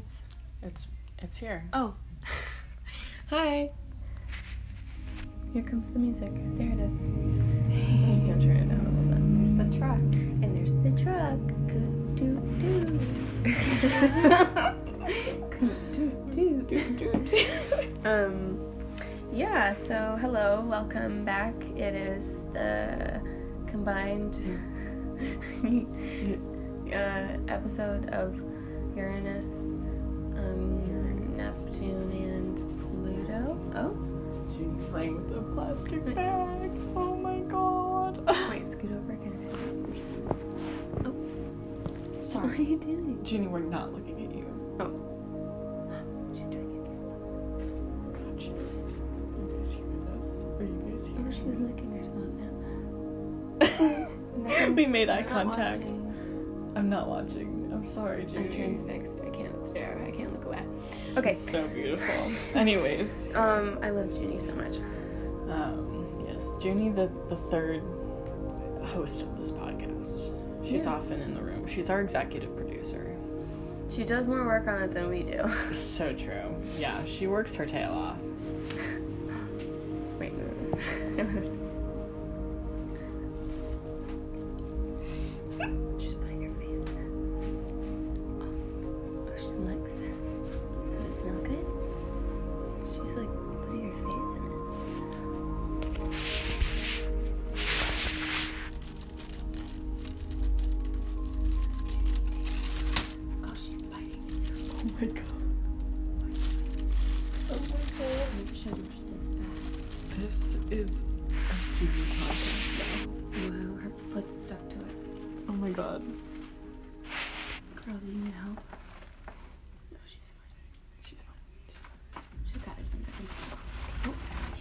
vibes. It's it's here. Oh. Hi. Here comes the music. There it is. I'm gonna turn it down a little bit. There's the truck. And there's the truck. Good doo doo. um yeah, so hello, welcome back. It is the combined uh, episode of Uranus, um, Neptune, and Pluto. Oh, Junie's playing with a plastic bag. Oh my god. wait, scoot over. Can I see that? What are Sorry. you doing? Junie, we're not looking at you. Oh, she's doing it. God, jeez. You guys hear this? Are you guys here? Oh, she's this? licking herself now. we made eye contact. watching. I'm not watching. I'm sorry, I'm transfixed. I can't can't look away. Okay. So beautiful. Anyways, Um, I love Junie so much. um, yes, Junie, the the third host of this podcast. She's Yeah. often in the room. She's our executive producer. She does more work on it than we do. So true. Yeah, she works her tail off. Wait,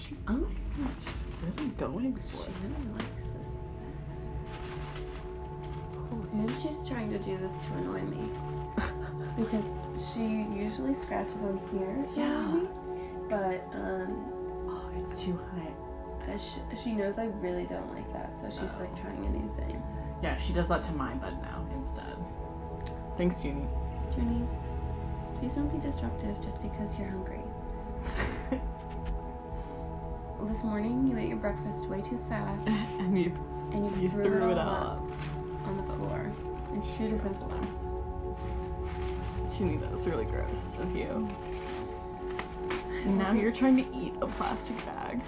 she's oh, She's really going for she it. really likes this. Maybe she's trying to do this to annoy me because she usually scratches on here. Yeah. me, But um, Oh, it's too high. she, she knows I really don't like that, so she's like trying a new thing. Yeah, she does that to my bed now instead. Thanks, Junie. Junie, please don't be destructive just because you're hungry. This morning you ate your breakfast way too fast and you, and you, you threw, threw it all up. up on the floor in two She's different gross. spots. Junie, that's really gross of you. And now you're trying to eat a plastic bag.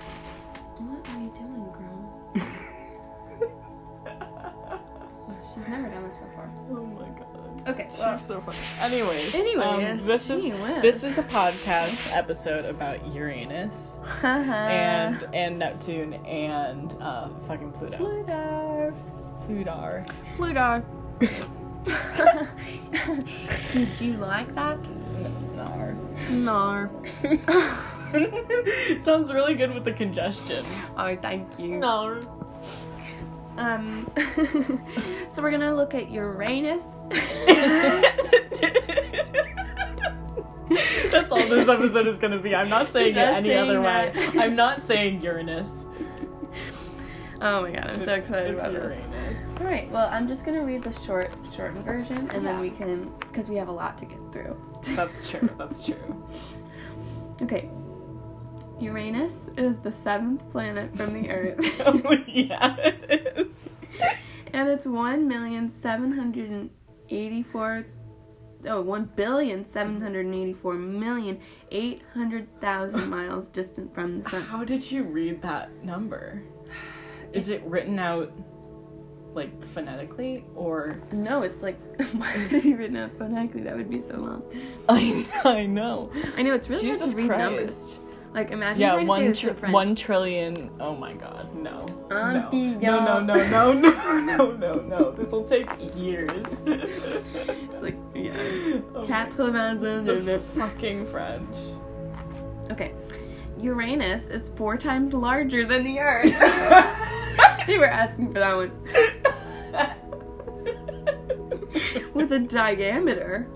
So funny. Anyways, Anyways, um, this is this is a podcast episode about Uranus and and Neptune and uh, fucking Pluto. Pluto. Pluto. Pluto. Did you like that? No. No. Sounds really good with the congestion. Oh, thank you. Nar. Um, so we're gonna look at Uranus. This episode is gonna be. I'm not saying it any saying other way. I'm not saying Uranus. Oh my god, I'm so excited it's about this. All right, well, I'm just gonna read the short, shortened version, and Yeah. then we can, because we have a lot to get through. That's true. That's true. Okay. Uranus is the seventh planet from the Earth, oh, yeah, it is. and it's one million seven hundred and eighty-four. Oh, one billion seven hundred and eighty-four million eight hundred thousand miles distant from the sun. How did you read that number? Is it written out like phonetically or? No, it's like why would it be written out phonetically? That would be so long. I I know. I know it's really hard Jesus to read Christ. numbers. Like imagine Yeah, trying to say one tr- one trillion. Oh my God, no. No. No, no, no, no, no, no, no, no. This will take years. It's like yes. Oh Quatre-vingts ans de the fucking French. Okay. Uranus is four times larger than the Earth. they were asking for that one. With a diameter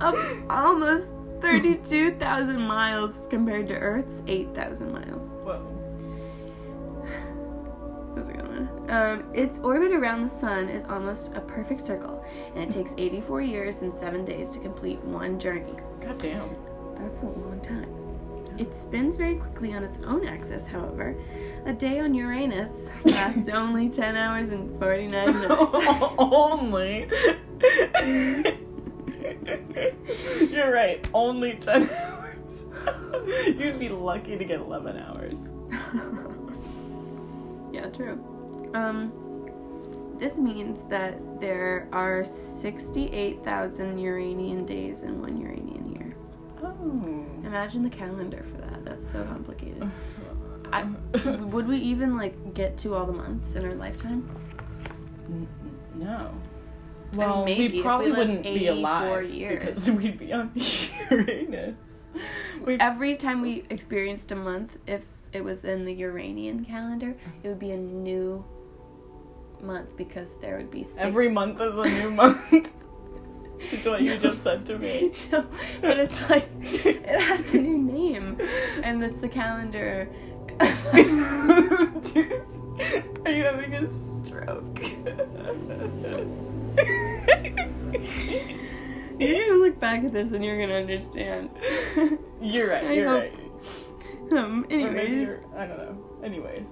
of almost 32,000 miles compared to Earth's 8,000 miles. Whoa. That's a good one. Um, its orbit around the sun is almost a perfect circle, and it takes 84 years and 7 days to complete one journey. God damn. That's a long time. It spins very quickly on its own axis, however. A day on Uranus lasts only 10 hours and 49 minutes. only. You're right. Only 10 hours. You'd be lucky to get 11 hours. yeah, true. Um, this means that there are 68,000 Uranian days in one Uranian year. Oh. Imagine the calendar for that. That's so complicated. I, would we even like get to all the months in our lifetime? N- no. Mean, Well, maybe if we we probably lived wouldn't be 84 alive years. because we'd be on Uranus. We'd Every time we experienced a month, if it was in the Uranian calendar, it would be a new month because there would be six. Every month is a new month. is what you just said to me. no, but it's like it has a new name, and it's the calendar. Are you having a stroke? You're gonna look back at this and you're gonna understand. You're right, you're right. Um. Anyways. I don't know. Anyways.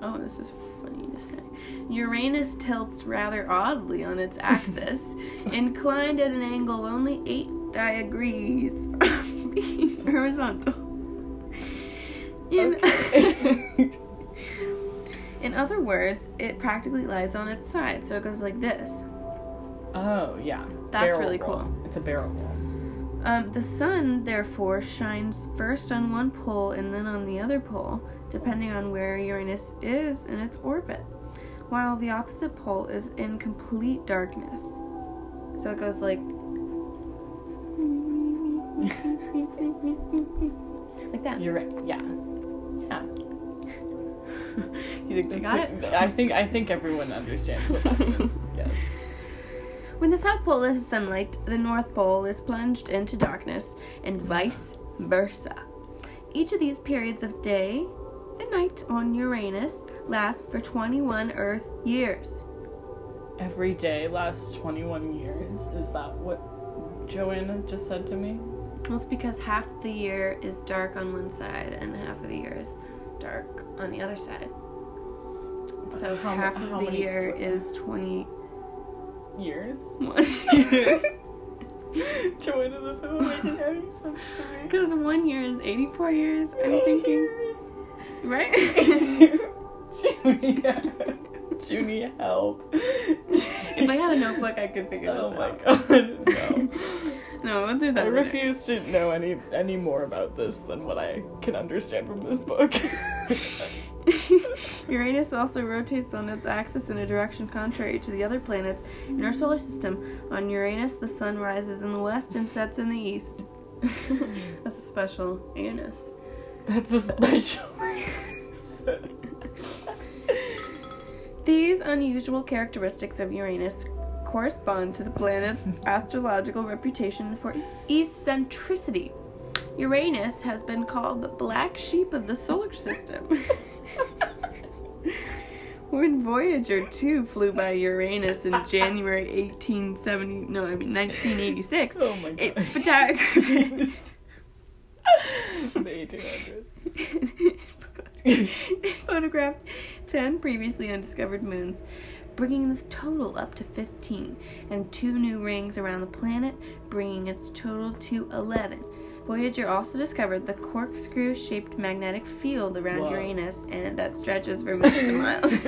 Oh, this is funny to say. Uranus tilts rather oddly on its axis, inclined at an angle only eight degrees from being horizontal. In, in other words, it practically lies on its side, so it goes like this. Oh, yeah. That's Barrel really roll. cool. It's a barrel roll. Um, the sun, therefore, shines first on one pole and then on the other pole, depending on where Uranus is in its orbit, while the opposite pole is in complete darkness. So it goes like. like that. You're right. Yeah. Yeah. You think they got it? I think I think everyone understands what that means. Yes. When the South Pole is sunlight, the North Pole is plunged into darkness, and vice versa. Each of these periods of day and night on Uranus lasts for 21 Earth years. Every day lasts 21 years. Is that what Joanna just said to me? Well, it's because half the year is dark on one side and half of the year is dark on the other side. So How- half of the many- year is 21 Years? years. Joanna doesn't make any sense to me. Because one year is 84 years, I'm thinking. Right? Junia. Junia, help. if I had a notebook, I could figure Oh this my out. god, no. No, we'll do that. I later. refuse to know any any more about this than what I can understand from this book. Uranus also rotates on its axis in a direction contrary to the other planets in our solar system. On Uranus, the sun rises in the west and sets in the east. That's a special Uranus. That's a special. anus. These unusual characteristics of Uranus correspond to the planet's astrological reputation for eccentricity. Uranus has been called the black sheep of the solar system. When Voyager 2 flew by Uranus in January 1870, no, I mean 1986, oh my god. it photographed the 1800s. it photographed 10 previously undiscovered moons, bringing the total up to 15, and two new rings around the planet, bringing its total to 11. Voyager also discovered the corkscrew shaped magnetic field around Whoa. Uranus, and that stretches for millions of miles.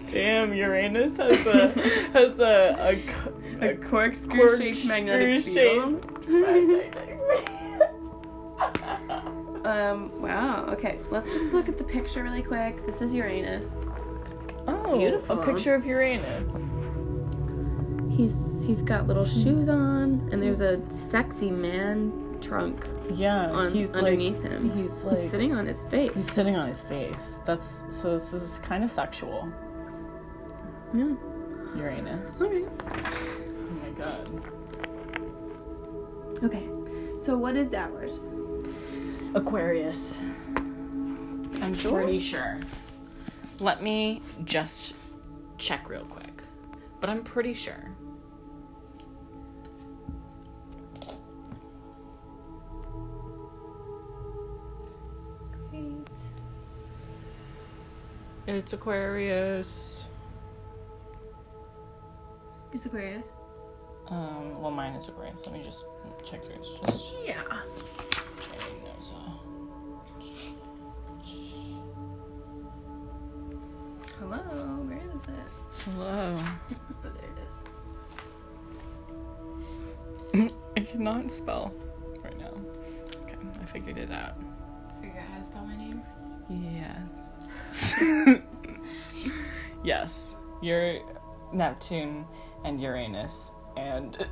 Damn, Uranus has a has a a, co- A corkscrew shaped magnetic field. um, wow, okay. Let's just look at the picture really quick. This is Uranus. oh, Beautiful. a picture of Uranus. He's he's got little hmm. shoes on, and there's a sexy man trunk Yeah, on he's underneath like, him. He's like He's sitting on his face. He's sitting on his face. That's so. This is kind of sexual. yeah. Uranus. Okay. Oh my god. Okay. So what is ours? Aquarius. I'm Sure. pretty sure. Let me just check real quick. But I'm pretty sure. It's Aquarius. It's Aquarius? Um, well, mine is Aquarius. Let me just check yours. Just Yeah. checking those out. Hello, where is it? Hello. Oh, there it is. I cannot spell right now. Okay, I figured it out Yes. yes. Your Neptune and Uranus and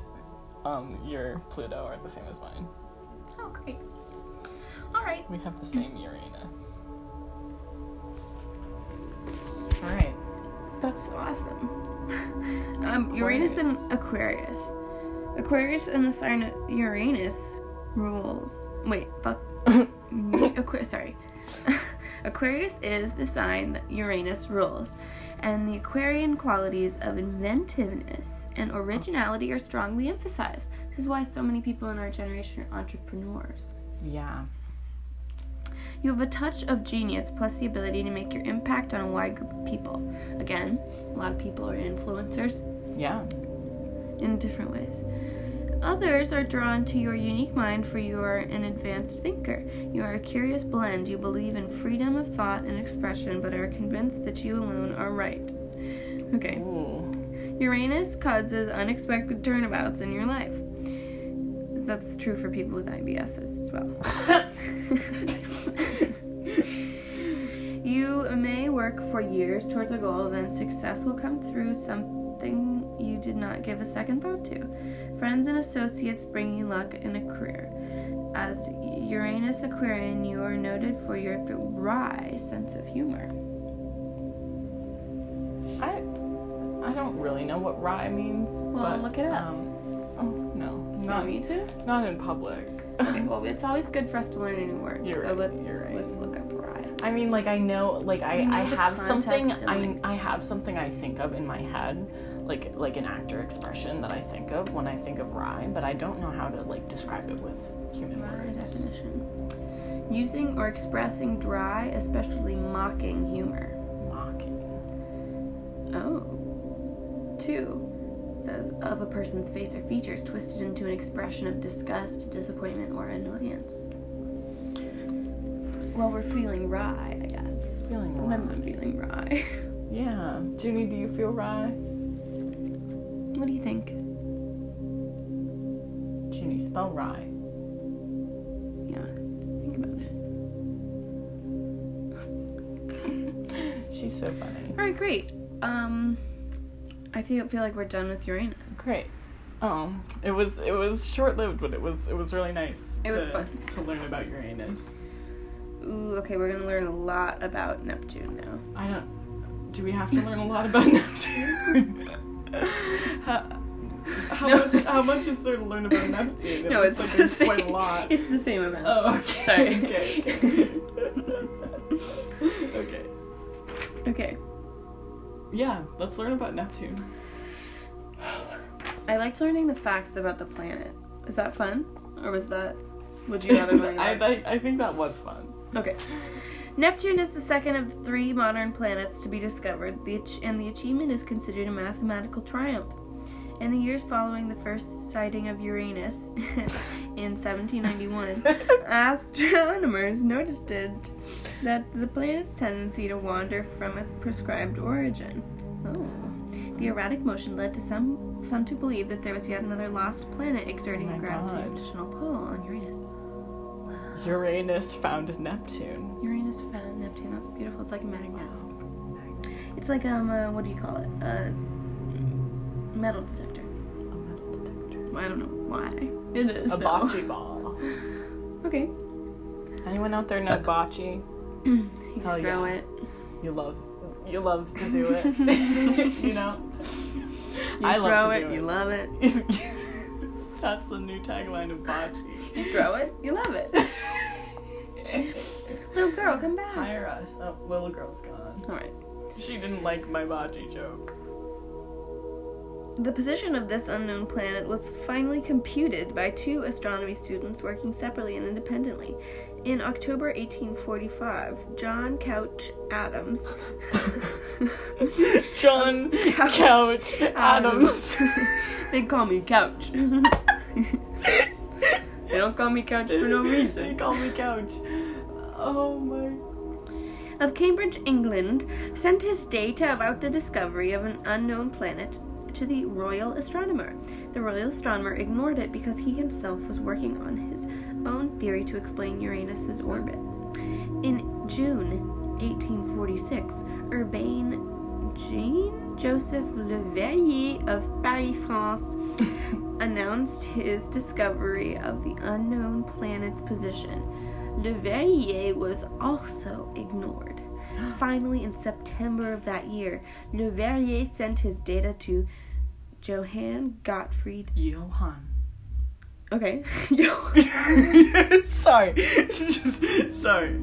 um your Pluto are the same as mine. Oh, great. All right. We have the same Uranus. Alright. That's awesome. um, Uranus and Aquarius. Aquarius and the sign of Uranus rules. Wait, fuck. Aqu- sorry. Aquarius is the sign that Uranus rules, and the Aquarian qualities of inventiveness and originality are strongly emphasized. This is why so many people in our generation are entrepreneurs. Yeah. You have a touch of genius plus the ability to make your impact on a wide group of people. Again, a lot of people are influencers Yeah. in different ways. Others are drawn to your unique mind for you are an advanced thinker. You are a curious blend. You believe in freedom of thought and expression, but are convinced that you alone are right. Okay. Ooh. Uranus causes unexpected turnabouts in your life. That's true for people with IBS as well. you may work for years towards a goal, then success will come through something you did not give a second thought to. Friends and associates bring you luck in a career. As Uranus Aquarian, you are noted for your wry sense of humor. I I don't really know what wry means. Well, but, look it up. Um, oh no, not me too? not in public. Okay, well, it's always good for us to learn a new word. You're so right, let's you're right. let's look up wry. I mean, like I know, like I, I have something, I, like- I have something I think of in my head, like like an actor expression that I think of when I think of rye, but I don't know how to like describe it with human Dry words. definition. Using or expressing dry, especially mocking humor. Mocking. Oh. Two. Says of a person's face or features twisted into an expression of disgust, disappointment, or annoyance. Well, we're feeling wry, I guess. Feeling Sometimes rye. I'm feeling wry. Yeah, Junie, do you feel rye? What do you think? Junie, spell rye. Yeah, think about it. She's so funny. All right, great. Um, I feel feel like we're done with Uranus. Great. Oh, it was it was short lived, but it was it was really nice. It to, was fun. to learn about Uranus. Ooh, okay, we're gonna learn a lot about Neptune now. I don't. Do we have to learn a lot about Neptune? How, how No. much? How much is there to learn about Neptune? No, it's like the same. quite a lot. It's the same amount. Oh, okay. Sorry. okay. Okay. okay. Okay. Yeah, let's learn about Neptune. I liked learning the facts about the planet. Is that fun, or was that? Would you rather learn? I. I I think that was fun. Okay. Neptune is the second of three modern planets to be discovered, and the achievement is considered a mathematical triumph. In the years following the first sighting of Uranus in 1791, astronomers noticed it, that the planet's tendency to wander from its prescribed origin. Oh. The erratic motion led to some some to believe that there was yet another lost planet exerting Oh a gravitational pull on Uranus. Wow. Uranus found Neptune. Uranus found Neptune. That's beautiful. It's like a magnet. It's like um, uh, what do you call it? A metal detector. A metal detector. I don't know why. It is. A though. bocce ball. Okay. Anyone out there know bocce? You Hell throw yeah. it. You love, you love to do it. you know. You I love throw to it. do You love it. That's the new tagline of bocce. You throw it. You love it. Little girl, come back. Hire us. Oh, little girl's gone. All right. She didn't like my bocce joke. The position of this unknown planet was finally computed by two astronomy students working separately and independently. In October 1845, John Couch Adams. John Couch, Adams. they call me Couch. They don't call me Couch for no reason. They reason. call me Couch. Oh my. Of Cambridge, England, sent his data about the discovery of an unknown planet to the Royal Astronomer. The Royal Astronomer ignored it because he himself was working on his own theory to explain Uranus's orbit. In June 1846, Urbain Jean Joseph Le Verrier of Paris, France, announced his discovery of the unknown planet's position. Le Verrier was also ignored. Finally, in September of that year, Le Verrier sent his data to Johann Gottfried. Johann. Okay. Sorry. Sorry.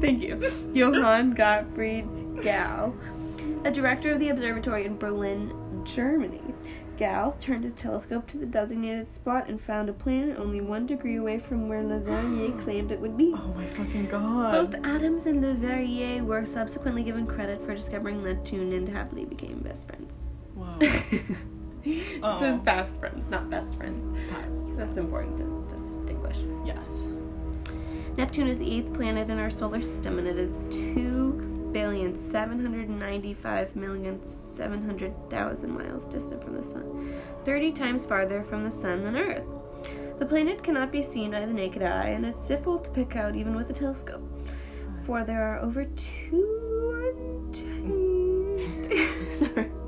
Thank you. Johann Gottfried Gall, a director of the observatory in Berlin, Germany. Gall turned his telescope to the designated spot and found a planet only one degree away from where Le Verrier claimed it would be. oh my fucking god. Both. Adams and Le Verrier were subsequently given credit for discovering Neptune and happily became best friends. Whoa. This Oh. is fast friends, not best friends. Past. That's important to distinguish. Yes. Neptune is the eighth planet in our solar system, and it is two billion seven hundred ninety-five million seven hundred thousand miles distant from the sun, thirty times farther from the sun than Earth. The planet cannot be seen by the naked eye, and it's difficult to pick out even with a telescope, for there are over two. Sorry.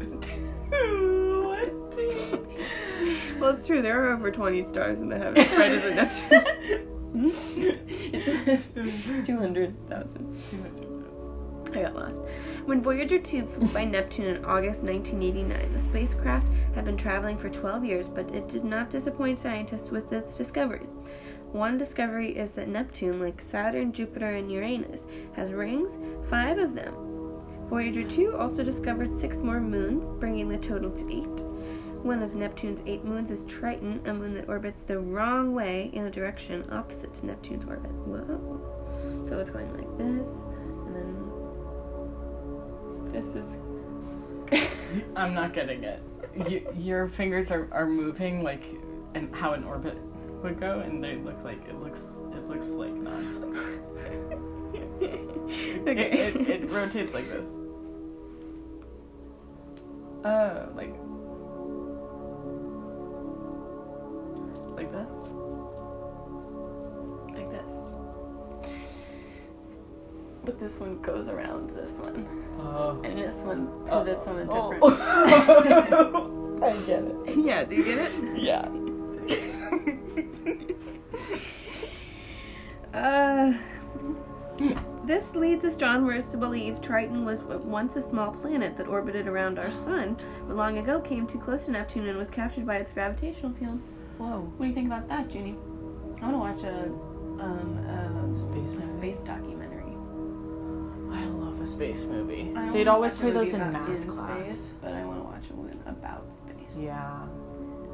Well, it's true. There are over 20 stars in the heavens, brighter than Neptune. it says 200,000. I got lost. When Voyager 2 flew by Neptune in August 1989, the spacecraft had been traveling for 12 years, but it did not disappoint scientists with its discoveries. One discovery is that Neptune, like Saturn, Jupiter, and Uranus, has rings, five of them. Voyager 2 also discovered six more moons, bringing the total to eight. One of Neptune's eight moons is Triton, a moon that orbits the wrong way in a direction opposite to Neptune's orbit. Whoa. So it's going like this, this is. I'm not getting it. You, your fingers are, are moving like and how an orbit would go, and they look like it looks it looks like nonsense. okay. It, it, it rotates like this. Oh, like like this one goes around this one, Oh. and this one pivots on a different. Oh. I get it. yeah, do you get it? Yeah. Uh, this leads astronomers to believe Triton was once a small planet that orbited around our sun, but long ago came too close to Neptune and was captured by its gravitational field. Whoa. What do you think about that, Junie? I want to watch a um a Space movie. space documentary. I love a space movie. They'd always play those in about math in class. Space, but I want to watch a one about space. Yeah.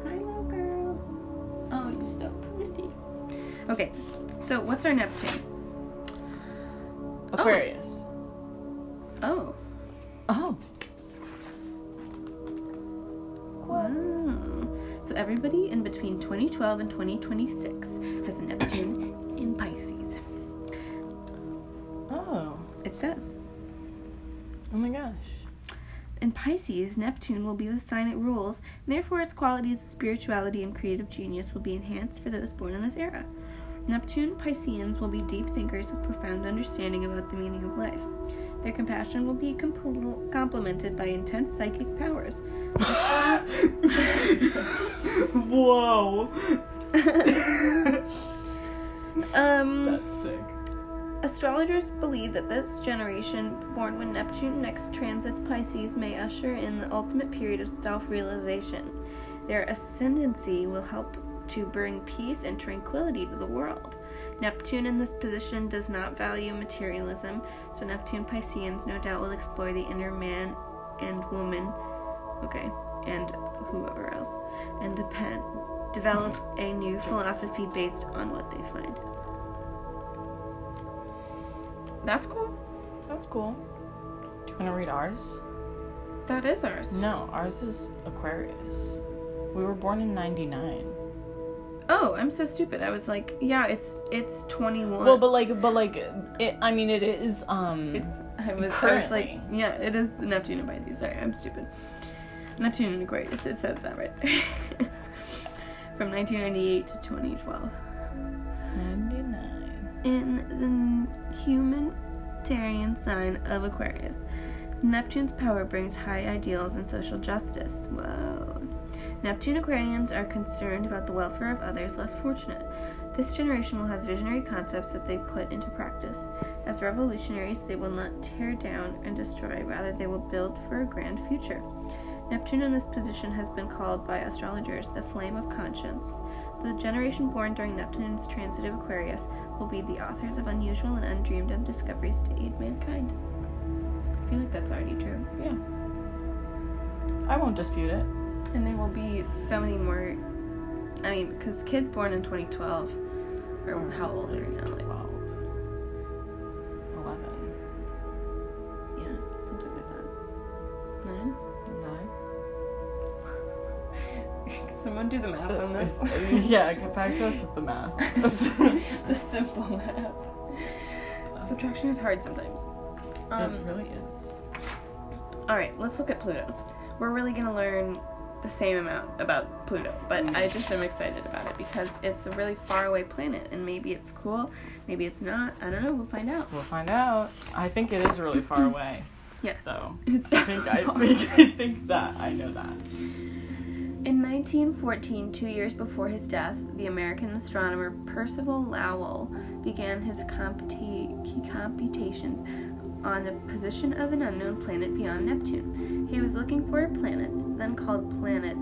Hi, little girl. Oh, you're so pretty. Okay, so what's our Neptune? Aquarius. Oh. Oh. oh. Wow. So everybody in between 2012 and 2026 has a Neptune in Pisces. Oh. It says. Oh my gosh. In Pisces, Neptune will be the sign it rules, and therefore its qualities of spirituality and creative genius will be enhanced for those born in this era. Neptune Pisceans will be deep thinkers with profound understanding about the meaning of life. Their compassion will be compl- complemented by intense psychic powers. Whoa. Um, That's sick. Astrologers believe that this generation, born when Neptune next transits Pisces, may usher in the ultimate period of self realization. Their ascendancy will help to bring peace and tranquility to the world. Neptune in this position does not value materialism, so Neptune Pisceans no doubt will explore the inner man and woman, okay, and whoever else, and depend, develop a new philosophy based on what they find. That's cool. That's cool. Do you want to read ours? That is ours. No, ours is Aquarius. We were born in 99. Oh, I'm so stupid. I was like, yeah, it's it's 21. Well, but like, but like, it, I mean, it is, um, It's I was, I was like Currently. yeah, it is Neptune and Pisces. Sorry, I'm stupid. Neptune and Aquarius. It says that right. From 1998 to 2012. 99. In the humanitarian sign of Aquarius, Neptune's power brings high ideals and social justice. Whoa. Neptune Aquarians are concerned about the welfare of others less fortunate. This generation will have visionary concepts that they put into practice. As revolutionaries, they will not tear down and destroy, rather, they will build for a grand future. Neptune in this position has been called by astrologers the flame of conscience. The generation born during Neptune's transit of Aquarius will be the authors of unusual and undreamed of discoveries to aid mankind. I feel like that's already true. Yeah. I won't dispute it. And there will be so many more. I mean, because kids born in 2012, or how old are you now? Like, do the math on this? Uh, uh, yeah, get back to us with the math. the simple math. Um, Subtraction is hard sometimes. Um, it really is. all right, let's look at Pluto. We're really gonna learn the same amount about Pluto, but I mm. just am excited about it because it's a really far away planet, and maybe it's cool, maybe it's not. I don't know. We'll find out. We'll find out. I think it is really far mm. away. Yes. So it's I think I think, I think that I know that. In 1914, two years before his death, the American astronomer Percival Lowell began his computa- computations on the position of an unknown planet beyond Neptune. He was looking for a planet, then called Planet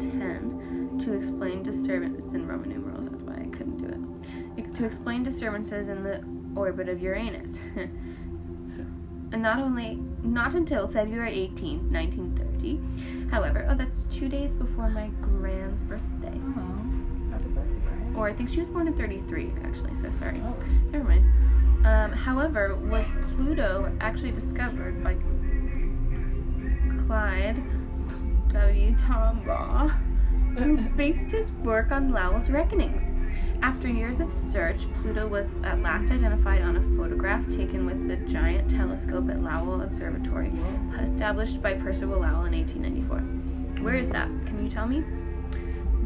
10, to explain disturbance. It's in Roman numerals, that's why I couldn't do it. To explain disturbances in the orbit of Uranus. and not only, not until February 18, 1930. However, oh, that's two days before my grand's birthday. Oh, happy birthday, Or I think she was born in 33, actually, so sorry. Brian. Never mind. Um, however, was Pluto actually discovered by Clyde W. Tombaugh, based his work on Lowell's reckonings? After years of search, Pluto was at last identified on a photograph taken with the giant telescope at Lowell Observatory, established by Percival Lowell in 1894. Where is that? Can you tell me?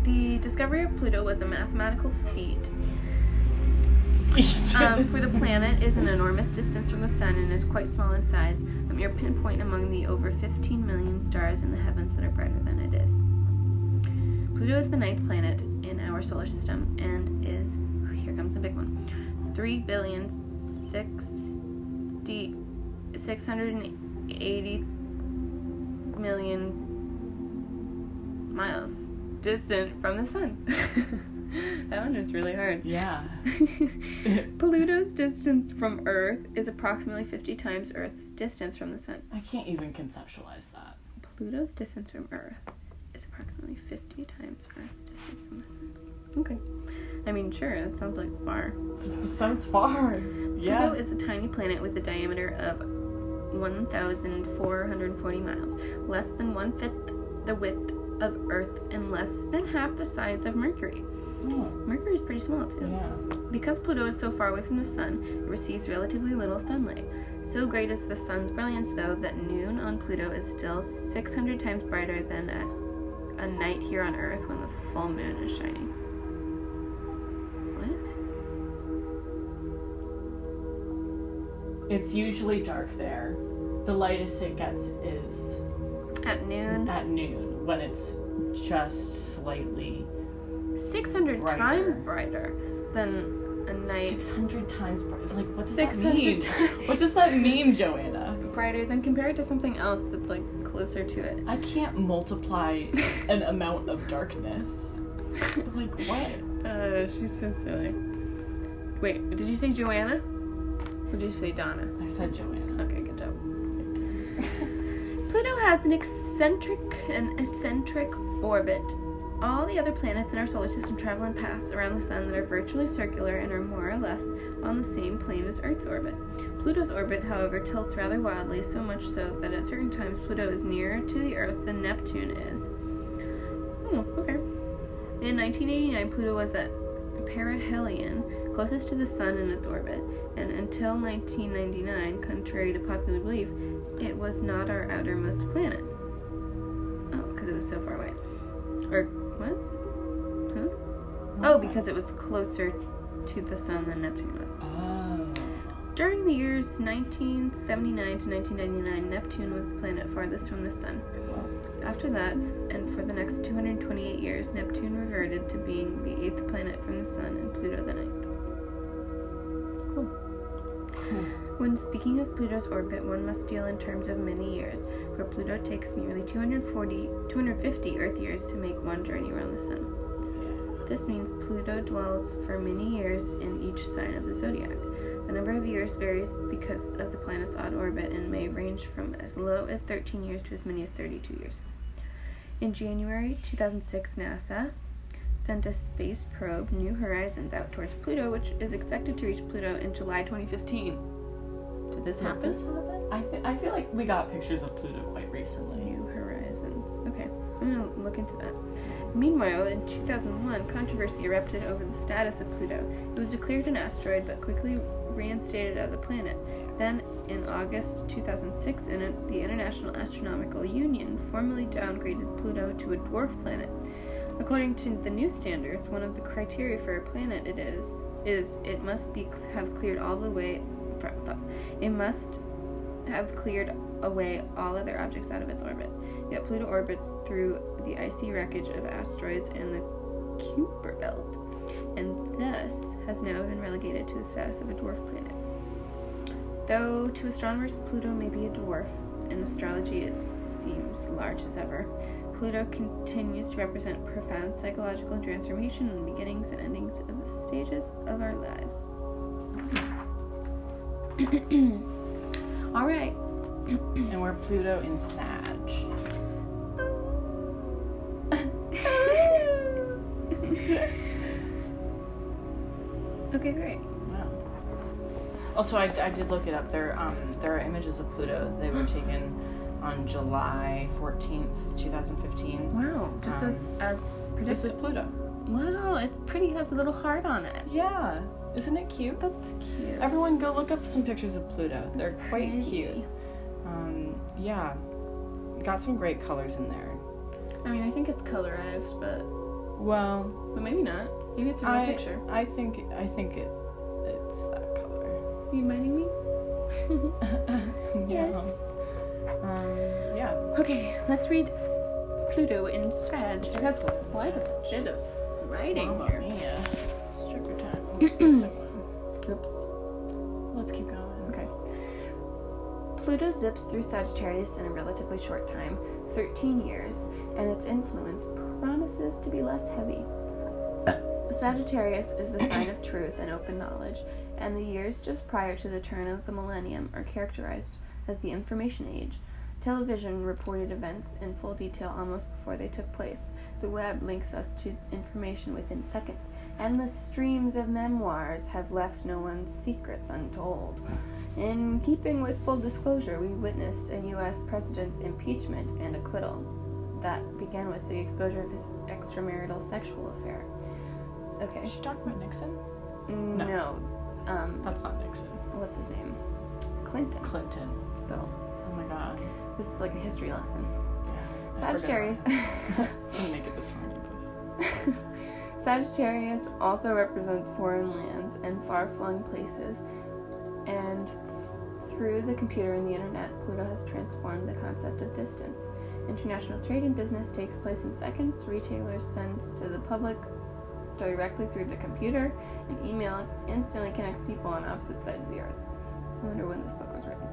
The discovery of Pluto was a mathematical feat um, for the planet is an enormous distance from the sun and is quite small in size, a mere pinpoint among the over 15 million stars in the heavens that are brighter than it. Pluto is the ninth planet in our solar system and is, here comes the big one, 3 billion 60, 680 million miles distant from the sun. that one was really hard. yeah. Pluto's distance from Earth is approximately 50 times Earth's distance from the Sun. I can't even conceptualize that. Pluto's distance from Earth approximately 50 times Earth's distance from the Sun. Okay. I mean, sure, that sounds like far. Sounds far. Yeah. Pluto is a tiny planet with a diameter of 1,440 miles, less than one fifth the width of Earth, and less than half the size of Mercury. Oh, Mercury is pretty small, too. yeah. Because Pluto is so far away from the sun, it receives relatively little sunlight. So great is the sun's brilliance, though, that noon on Pluto is still 600 times brighter than a, a night here on Earth when the full moon is shining. What? It's usually dark there. The lightest it gets is At noon? at noon when it's just slightly 600 Brighter. times brighter than a night. 600 times brighter. Like, what does 600 that mean? times. What does that mean, Joanna? brighter than compared to something else that's like closer to it. I can't multiply an amount of darkness. Like, what? Uh, she's so silly. Wait, did you say Joanna? Or did you say Donna? I said Joanna. Okay, good job. Pluto has an eccentric and eccentric orbit. All the other planets in our solar system travel in paths around the sun that are virtually circular and are more or less on the same plane as Earth's orbit. Pluto's orbit, however, tilts rather wildly, so much so that at certain times Pluto is nearer to the Earth than Neptune is. Oh, okay. In 1989, Pluto was at perihelion, closest to the Sun in its orbit, and until 1999, contrary to popular belief, it was not our outermost planet. Oh, because it was so far away. Or what? Huh? Oh, because it was closer to the Sun than Neptune was. Oh. During the years 1979 to 1999, Neptune was the planet farthest from the Sun. After that, and for the next 228 years, Neptune reverted to being the eighth planet from the Sun and Pluto the ninth. Cool. When speaking of Pluto's orbit, one must deal in terms of many years, for Pluto takes nearly 240, 250 Earth years to make one journey around the Sun. This means Pluto dwells for many years in each sign of the zodiac. The number of years varies because of the planet's odd orbit and may range from as low as 13 years to as many as 32 years. In January 2006, NASA sent a space probe, New Horizons, out towards Pluto, which is expected to reach Pluto in July 2015. Did this Did happen? this happen? I, th- I feel like we got pictures of Pluto quite recently. New Horizons. Okay, I'm gonna look into that. Meanwhile, in 2001, controversy erupted over the status of Pluto. It was declared an asteroid but quickly reinstated as a planet. Then, in August 2006, in the International Astronomical Union formally downgraded Pluto to a dwarf planet. According to the new standards, one of the criteria for a planet it is is it must be have cleared all the way. It must have cleared away all other objects out of its orbit. Yet Pluto orbits through the icy wreckage of asteroids and the Kuiper Belt, and thus has now been relegated to the status of a dwarf planet. Though to astronomers Pluto may be a dwarf, in astrology it seems large as ever. Pluto continues to represent profound psychological transformation and beginnings and endings of the stages of our lives. All right. And we're Pluto in Sag. Also, I, I did look it up. There, um, there are images of Pluto. They were taken on July 14th, 2015. Wow, just as Um, as This predicted. is Pluto. Wow, it's pretty. Has a little heart on it. Yeah. Isn't it cute? That's cute. Everyone go look up some pictures of Pluto. They're quite pretty. cute. Um, yeah. Got some great colors in there. I mean, I think it's colorized, but Well, but maybe not. Maybe it's a real I picture. I think I think it it's that. You minding me? yeah. Yes. Um, yeah. Okay, let's read Pluto in Sag. It has quite a bit of writing Mamma here. mia. Stricker time. It's 601. Oops. Let's keep going. Okay. Pluto zips through Sagittarius in a relatively short time, 13 years, and its influence promises to be less heavy. Sagittarius is the sign of truth and open knowledge, and the years just prior to the turn of the millennium are characterized as the information age. Television reported events in full detail almost before they took place. The web links us to information within seconds. Endless streams of memoirs have left no one's secrets untold. In keeping with full disclosure, we witnessed a U.S. president's impeachment and acquittal that began with the exposure of his extramarital sexual affair. Okay. Is she talking about Nixon? Mm, no. Um, That's not Nixon. what's his name? Clinton. Clinton. Bill. Oh my god. This is like a history lesson. Yeah. Sagittarius. I didn't make it this it. Sagittarius also represents foreign lands and far flung places, and through the computer and the internet, Pluto has transformed the concept of distance. International trade and business takes place in seconds. Retailers send to the public directly through the computer, and email instantly connects people on opposite sides of the earth. I wonder when this book was written.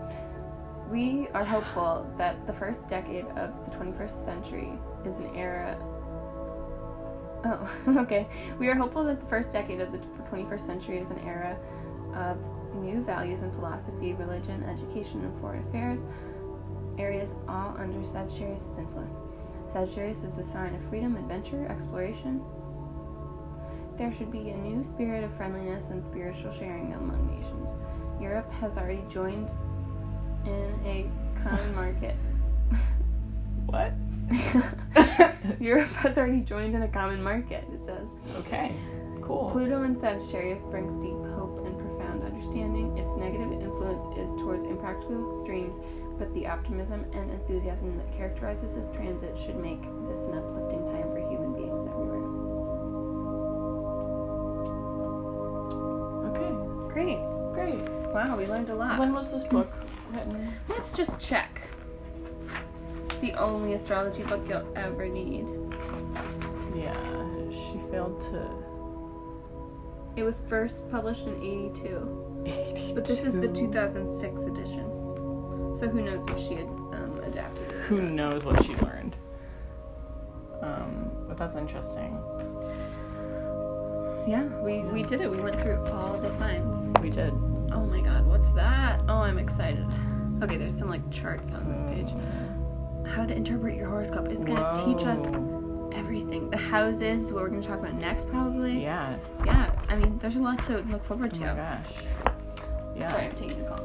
We are hopeful that the first decade of the 21st century is an era Oh, okay. We are hopeful that the first decade of the 21st century is an era of new values in philosophy, religion, education, and foreign affairs, areas all under Sagittarius' influence. Sagittarius is the sign of freedom, adventure, exploration. There should be a new spirit of friendliness and spiritual sharing among nations. Europe has already joined in a common market. What? Europe has already joined in a common market, it says. okay. Cool. Pluto in Sagittarius brings deep hope and profound understanding. Its negative influence is towards impractical extremes, but the optimism and enthusiasm that characterizes its transit should make this an uplifting time for human Great. Great. Wow, we learned a lot. When was this book written? Let's just check. The only astrology book you'll ever need. Yeah, she failed to. It was first published in 82. 82. but this is the 2006 edition. So who knows if she had um, adapted it. Who knows what she learned? Um, but that's interesting. Yeah, we, we did it. We went through all the signs. We did. Oh my god, what's that? Oh, I'm excited. Okay, there's some like charts on this page. How to interpret your horoscope. It's gonna teach us everything. The houses, what we're gonna talk about next, probably. Yeah. Yeah, I mean, there's a lot to look forward Oh to. my gosh. Yeah. Sorry, I'm taking a call.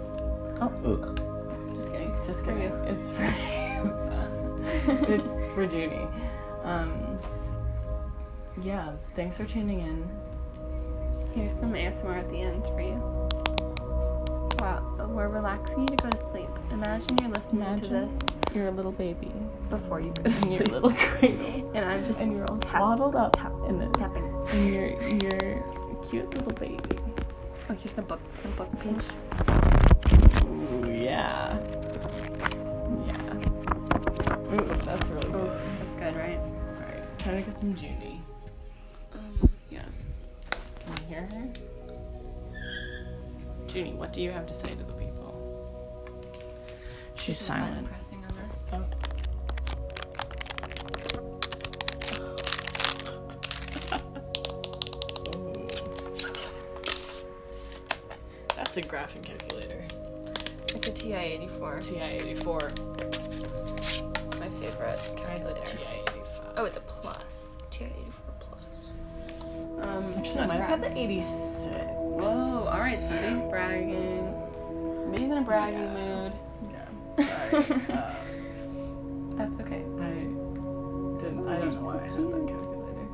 Oh, Just kidding. just For kidding. you. It's for you. it's for Judy. Um, yeah. Thanks for tuning in. Here's some ASMR at the end for you. Wow, we're relaxing you to go to sleep. Imagine you're listening to this You're a little baby before you go to in your sleep. little cradle, and I'm just and you're all tap, swaddled up tap, in it, tapping. and you're you're a cute little baby. Oh, here's some book, some book page. Ooh, yeah. Yeah. Ooh, that's really Oh, good. that's good, right? Alright, trying to get some Judy. Hear her? Joonie, what do you have to say to the people? She's silent. pressing on this. Oh. That's a graphing calculator. It's a TI-84. TI-84. It's my favorite calculator. TI-85. Oh, it's a plus. Um, I not might have had the 86. Whoa, alright, somebody's bragging. Somebody's in a bragging Yeah. mood. Yeah, sorry. uh, That's okay. I didn't. I don't know why I had that calculator.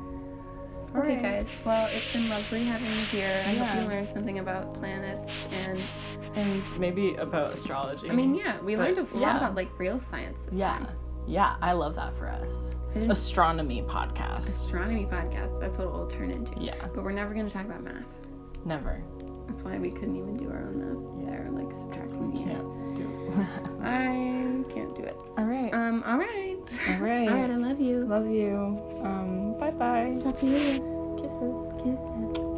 Okay, Alright. guys. Well, it's been lovely having you here. I hope you learned something about planets and And maybe about astrology. I mean, yeah, we But, learned a lot yeah. about like real science this yeah, time. yeah, I love that for us. Astronomy podcast. Astronomy podcast. That's what it will turn into. Yeah, But we're never going to talk about math. never. That's why we couldn't even do our own math. There, like subtracting years. Can't do. I can't do it. All right. Um. All right. All right. All right. I love you. Love you. Um. Bye bye. Talk to you later. Kisses. Kisses.